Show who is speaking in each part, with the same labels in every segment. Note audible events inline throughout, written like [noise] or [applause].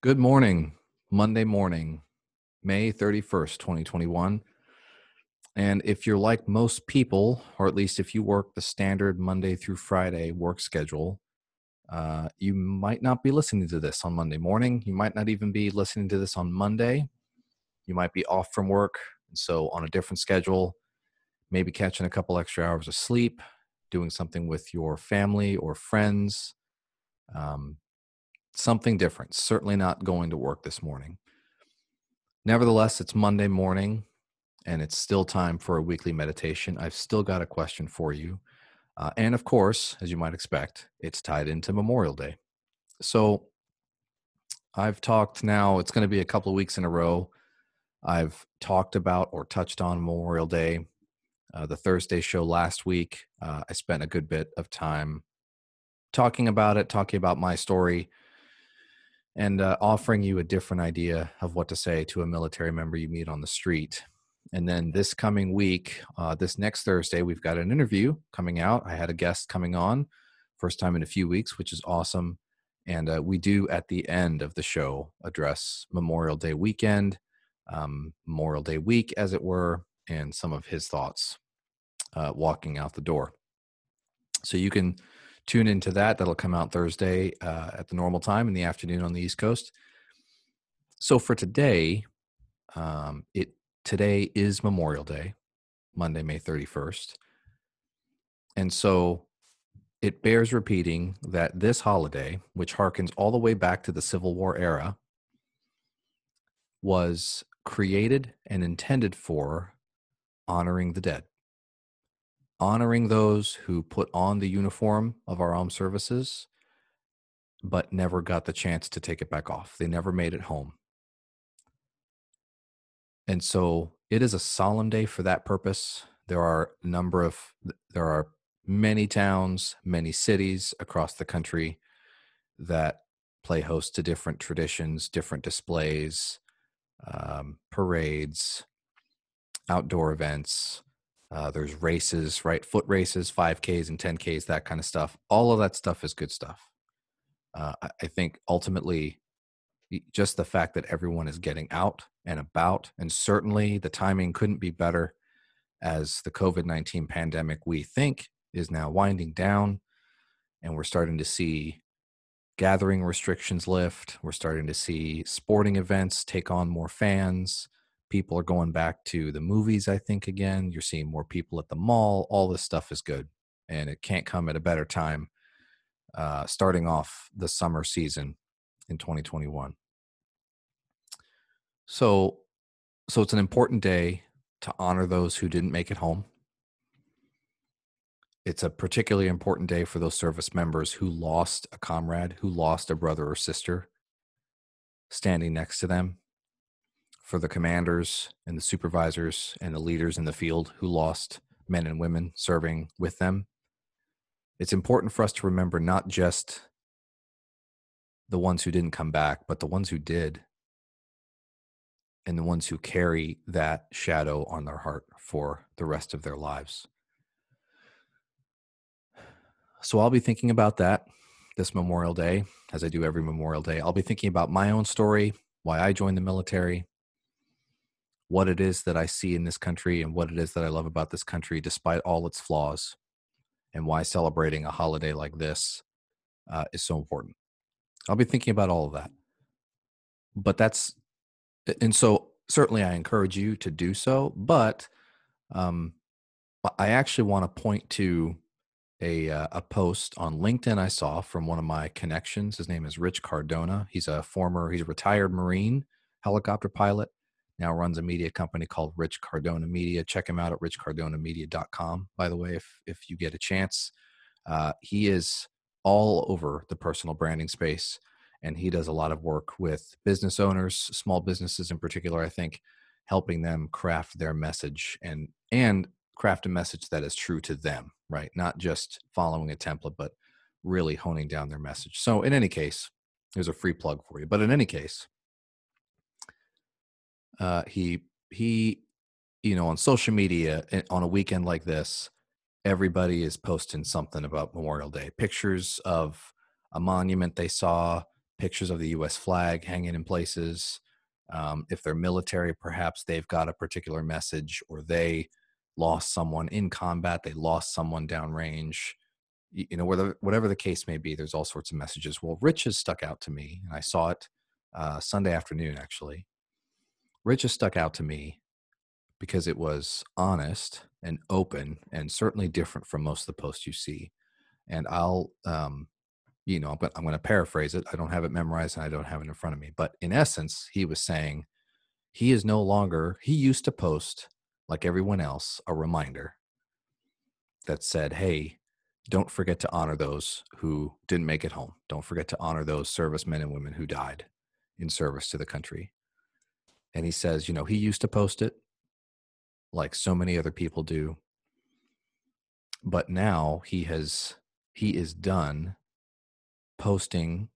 Speaker 1: Good morning, Monday morning, May 31st, 2021. And if you're like most people, or at least if you work the standard Monday through Friday work schedule, uh, you might not be listening to this on Monday morning. You might not even be listening to this on Monday. You might be off from work, and so on a different schedule, maybe catching a couple extra hours of sleep, doing something with your family or friends. Um, something different. Certainly not going to work this morning. Nevertheless, it's Monday morning and it's still time for a weekly meditation. I've still got a question for you. Uh, and of course, as you might expect, it's tied into Memorial Day. So I've talked now, it's going to be a couple of weeks in a row. I've talked about or touched on Memorial Day. Uh, the Thursday show last week, uh, I spent a good bit of time talking about it, talking about my story, and uh, offering you a different idea of what to say to a military member you meet on the street. And then this coming week, uh, this next Thursday, we've got an interview coming out. I had a guest coming on, first time in a few weeks, which is awesome. And uh, we do at the end of the show address Memorial Day weekend, um, Memorial Day week, as it were, and some of his thoughts uh, walking out the door. So you can tune into that. That'll come out Thursday uh, at the normal time in the afternoon on the East Coast. So for today, um, it today is Memorial Day, Monday, May thirty first, and so it bears repeating that this holiday, which harkens all the way back to the Civil War era, was created and intended for honoring the dead honoring those who put on the uniform of our armed services but never got the chance to take it back off. They never made it home. And so it is a solemn day for that purpose. There are a number of there are many towns, many cities across the country that play host to different traditions, different displays, um, parades, outdoor events, uh, there's races, right? Foot races, 5Ks and 10Ks, that kind of stuff. All of that stuff is good stuff. Uh, I think ultimately, just the fact that everyone is getting out and about, and certainly the timing couldn't be better as the COVID 19 pandemic, we think, is now winding down. And we're starting to see gathering restrictions lift. We're starting to see sporting events take on more fans people are going back to the movies i think again you're seeing more people at the mall all this stuff is good and it can't come at a better time uh, starting off the summer season in 2021 so so it's an important day to honor those who didn't make it home. It's a particularly important day for those service members who lost a comrade who lost a brother or sister standing next to them for the commanders and the supervisors and the leaders in the field who lost men and women serving with them. It's important for us to remember not just the ones who didn't come back, but the ones who did, and the ones who carry that shadow on their heart for the rest of their lives. So I'll be thinking about that this Memorial Day, as I do every Memorial Day. I'll be thinking about my own story, why I joined the military, what it is that I see in this country and what it is that I love about this country, despite all its flaws, and why celebrating a holiday like this uh, is so important. I'll be thinking about all of that. But that's, and so certainly I encourage you to do so. But um, I actually want to point to a uh, a post on LinkedIn I saw from one of my connections. His name is Rich Cardona. He's a former, he's a retired Marine helicopter pilot now runs a media company called Rich Cardona Media. Check him out at richcardonamedia.com, by the way, if, if you get a chance. Uh, he is all over the personal branding space, and he does a lot of work with business owners, small businesses in particular, I think, helping them craft their message and and craft a message that is true to them, right? Not just following a template, but really honing down their message. So, in any case, there's a free plug for you. But in any case, uh, he he you know on social media eh, on a weekend like this everybody is posting something about memorial day pictures of a monument they saw pictures of the U.S. flag hanging in places. Um, if they're military, perhaps they've got a particular message, or they lost someone in combat, they lost someone downrange. You, you know, whether, whatever the case may be, there's all sorts of messages. Well, Rich has stuck out to me, and I saw it uh, Sunday afternoon actually. Rich has stuck out to me because it was honest and open and certainly different from most of the posts you see. And I'll, um, you know, but I'm going to paraphrase it. I don't have it memorized and I don't have it in front of me. But in essence, he was saying he is no longer, he used to post like everyone else a reminder that said, hey, don't forget to honor those who didn't make it home. Don't forget to honor those servicemen and women who died in service to the country. And he says, you know, he used to post it like so many other people do. But now he has he is done posting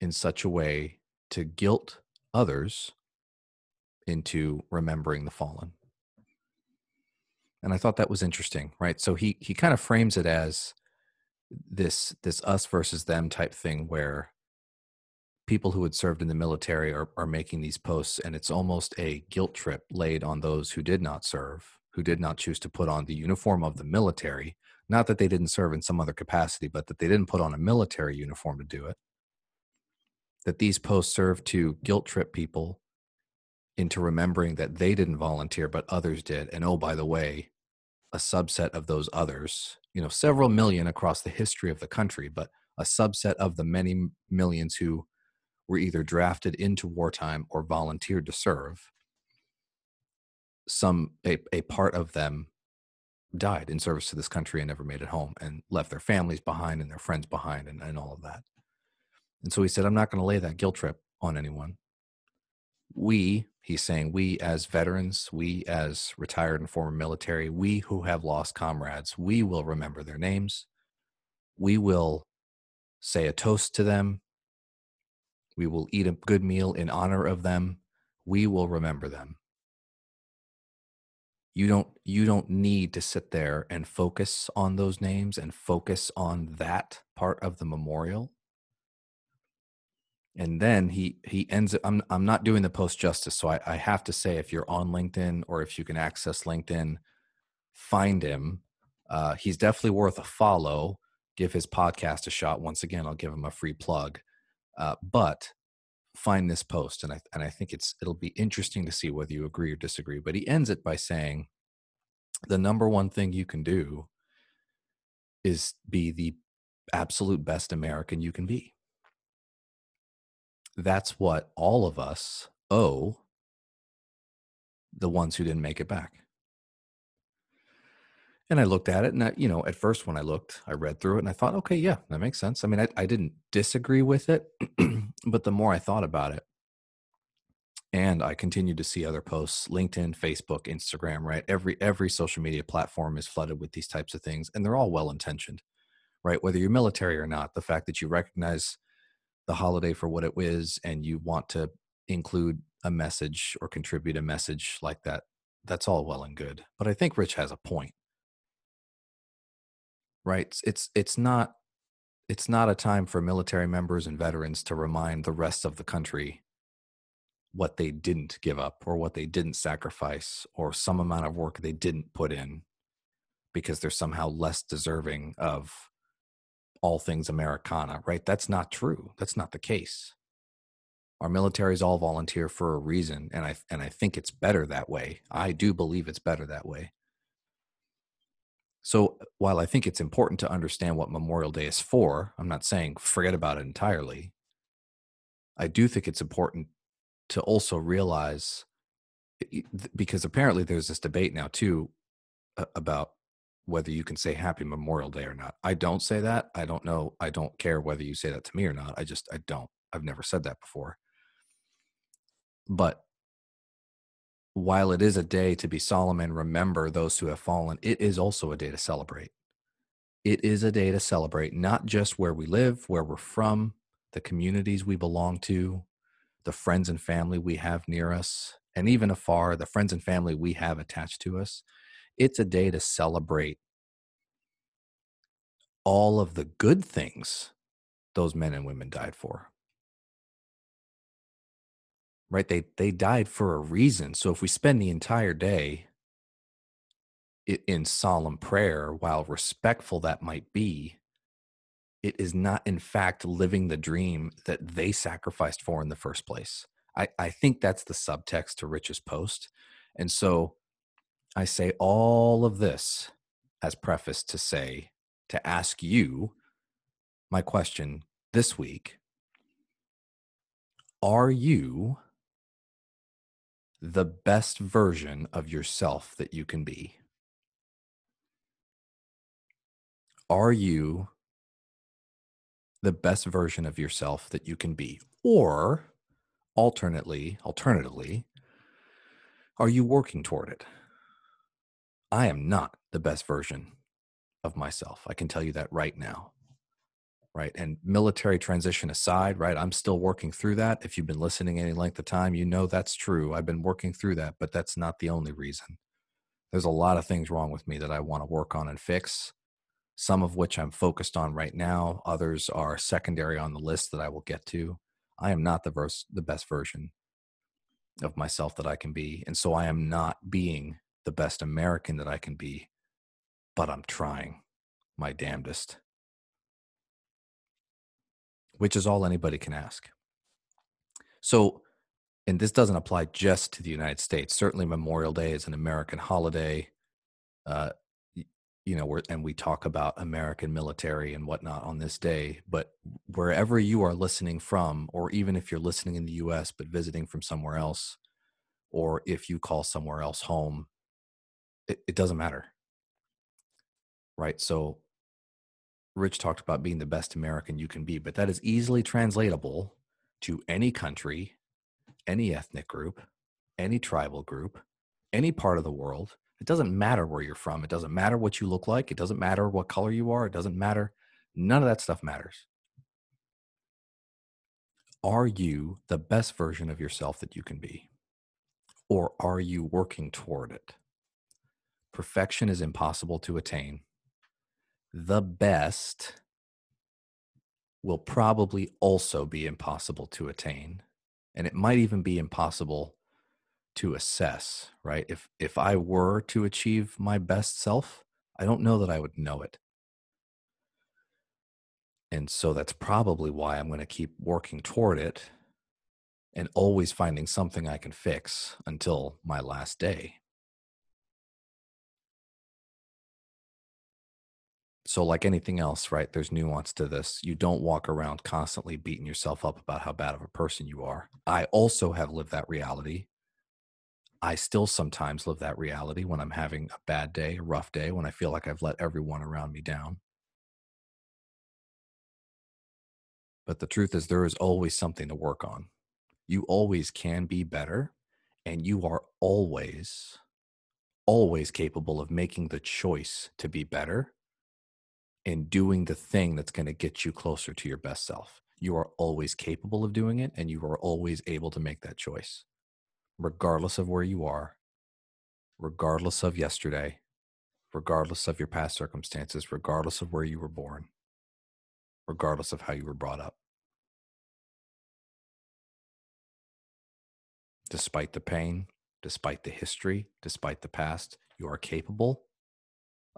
Speaker 1: in such a way to guilt others into remembering the fallen. And I thought that was interesting, right? So he he kind of frames it as this this us versus them type thing where people who had served in the military are, are making these posts and it's almost a guilt trip laid on those who did not serve who did not choose to put on the uniform of the military. Not that they didn't serve in some other capacity but that they didn't put on a military uniform to do it. That these posts serve to guilt trip people into remembering that they didn't volunteer but others did. And oh by the way a subset of those others you know several million across the history of the country but a subset of the many millions who were either drafted into wartime or volunteered to serve some a, a part of them died in service to this country and never made it home and left their families behind and their friends behind and, and all of that. And so he said i'm not going to lay that guilt trip on anyone. We he's saying we as veterans we as retired and former military we who have lost comrades we will remember their names. We will say a toast to them we will eat a good meal in honor of them. We will remember them. You don't you don't need to sit there and focus on those names and focus on that part of the memorial. And then he he ends I'm I'm not doing the post justice, so I, I have to say if you're on LinkedIn or if you can access LinkedIn, find him. Uh, he's definitely worth a follow. Give his podcast a shot. Once again, I'll give him a free plug. Uh, but find this post, and I and I think it's it'll be interesting to see whether you agree or disagree. But he ends it by saying, the number one thing you can do is be the absolute best American you can be. That's what all of us owe the ones who didn't make it back. And I looked at it, and I, you know, at first when I looked, I read through it, and I thought, okay, yeah, that makes sense. I mean, I, I didn't disagree with it, [clears throat] but the more I thought about it, and I continued to see other posts, LinkedIn, Facebook, Instagram, right? Every every social media platform is flooded with these types of things, and they're all well intentioned, right? Whether you're military or not, the fact that you recognize the holiday for what it is, and you want to include a message or contribute a message like that, that's all well and good. But I think Rich has a point right? It's it's not it's not a time for military members and veterans to remind the rest of the country what they didn't give up or what they didn't sacrifice or some amount of work they didn't put in because they're somehow less deserving of all things Americana, right? That's not true. That's not the case. Our military is all volunteer for a reason, and I and I think it's better that way. I do believe it's better that way. So while I think it's important to understand what Memorial Day is for, I'm not saying forget about it entirely. I do think it's important to also realize because apparently there's this debate now too about whether you can say happy memorial day or not. I don't say that. I don't know i don't care whether you say that to me or not. I just i don't. I've never said that before. But while it is a day to be solemn and remember those who have fallen, it is also a day to celebrate. It is a day to celebrate not just where we live, where we're from, the communities we belong to, the friends and family we have near us, and even afar, the friends and family we have attached to us. It's a day to celebrate all of the good things those men and women died for. Right? They they died for a reason. So if we spend the entire day in solemn prayer, while respectful that might be, it is not in fact living the dream that they sacrificed for in the first place. I, I think that's the subtext to Rich's post. And so I say all of this as preface to say, to ask you my question this week Are you the best version of yourself that you can be? Are you the best version of yourself that you can be? Or alternately, alternatively, are you working toward it? I am not the best version of myself. I can tell you that right now. Right. And military transition aside, right? I'm still working through that. If you've been listening any length of time, you know that's true. I've been working through that, but that's not the only reason. There's a lot of things wrong with me that I want to work on and fix some of which I'm focused on right now. Others are secondary on the list that I will get to. I am not the verse, the best version of myself that I can be. And so I am not being the best American that I can be, but I'm trying my damnedest, which is all anybody can ask. So, and this doesn't apply just to the United States. Certainly, Memorial Day is an American holiday. Uh, you know, and we talk about American military and whatnot on this day, but wherever you are listening from, or even if you're listening in the US but visiting from somewhere else, or if you call somewhere else home, it, it doesn't matter. Right. So, Rich talked about being the best American you can be, but that is easily translatable to any country, any ethnic group, any tribal group, any part of the world it doesn't matter where you're from. It doesn't matter what you look like. It doesn't matter what color you are. It doesn't matter. None of that stuff matters. Are you the best version of yourself that you can be? Or are you working toward it? Perfection is impossible to attain. The best will probably also be impossible to attain. And it might even be impossible to assess, right? If if I were to achieve my best self, I don't know that I would know it. And so that's probably why I'm going to keep working toward it and always finding something I can fix until my last day. So, like anything else, right, there's nuance to this. You don't walk around constantly beating yourself up about how bad of a person you are. I also have lived that reality I still sometimes live that reality when I'm having a bad day, a rough day, when I feel like I've let everyone around me down. But the truth is, there is always something to work on. You always can be better, and you are always, always capable of making the choice to be better and doing the thing that's going to get you closer to your best self. You are always capable of doing it, and you are always able to make that choice regardless of where you are, regardless of yesterday, regardless of your past circumstances, regardless of where you were born, regardless of how you were brought up. Despite the pain, despite the history, despite the past, you are capable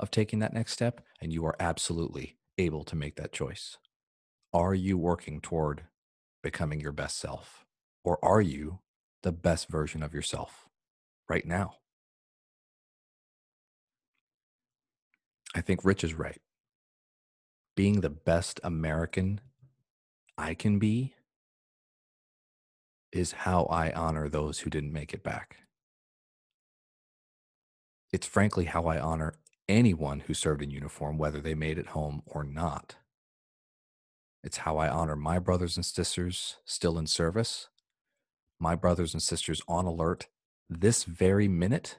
Speaker 1: of taking that next step and you are absolutely able to make that choice. Are you working toward becoming your best self? Or are you the best version of yourself right now. I think Rich is right. Being the best American I can be is how I honor those who didn't make it back. It's frankly how I honor anyone who served in uniform, whether they made it home or not. It's how I honor my brothers and sisters still in service my brothers and sisters on alert this very minute,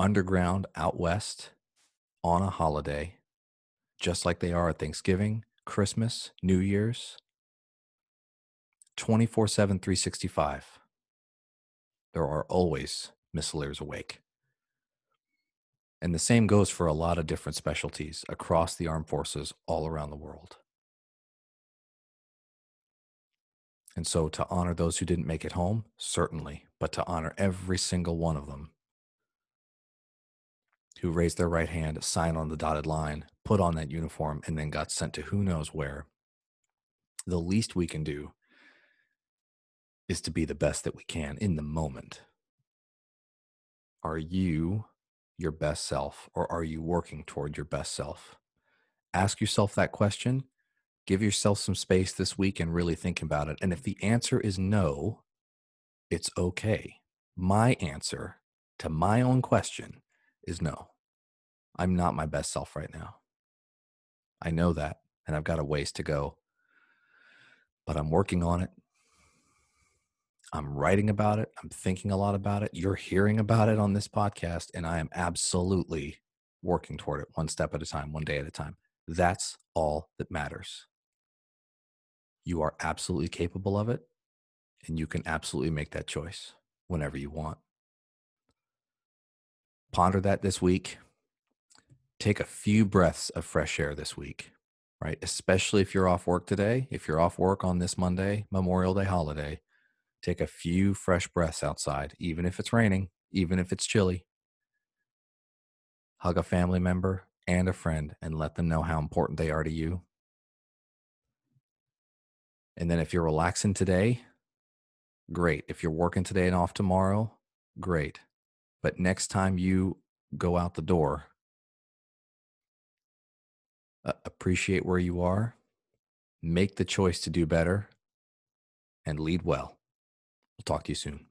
Speaker 1: underground out west on a holiday, just like they are at Thanksgiving, Christmas, New Year's, 24 7, 365. There are always missileers awake. And the same goes for a lot of different specialties across the armed forces all around the world. And so to honor those who didn't make it home, certainly, but to honor every single one of them who raised their right hand, signed on the dotted line, put on that uniform, and then got sent to who knows where, the least we can do is to be the best that we can in the moment. Are you your best self or are you working toward your best self? Ask yourself that question. Give yourself some space this week and really think about it. And if the answer is no, it's okay. My answer to my own question is no. I'm not my best self right now. I know that, and I've got a ways to go, but I'm working on it. I'm writing about it. I'm thinking a lot about it. You're hearing about it on this podcast, and I am absolutely working toward it one step at a time, one day at a time. That's all that matters. You are absolutely capable of it, and you can absolutely make that choice whenever you want. Ponder that this week. Take a few breaths of fresh air this week, right? Especially if you're off work today. If you're off work on this Monday, Memorial Day holiday, take a few fresh breaths outside, even if it's raining, even if it's chilly. Hug a family member and a friend and let them know how important they are to you. And then if you're relaxing today, great. If you're working today and off tomorrow, great. But next time you go out the door, appreciate where you are, make the choice to do better, and lead. We'll talk to you soon.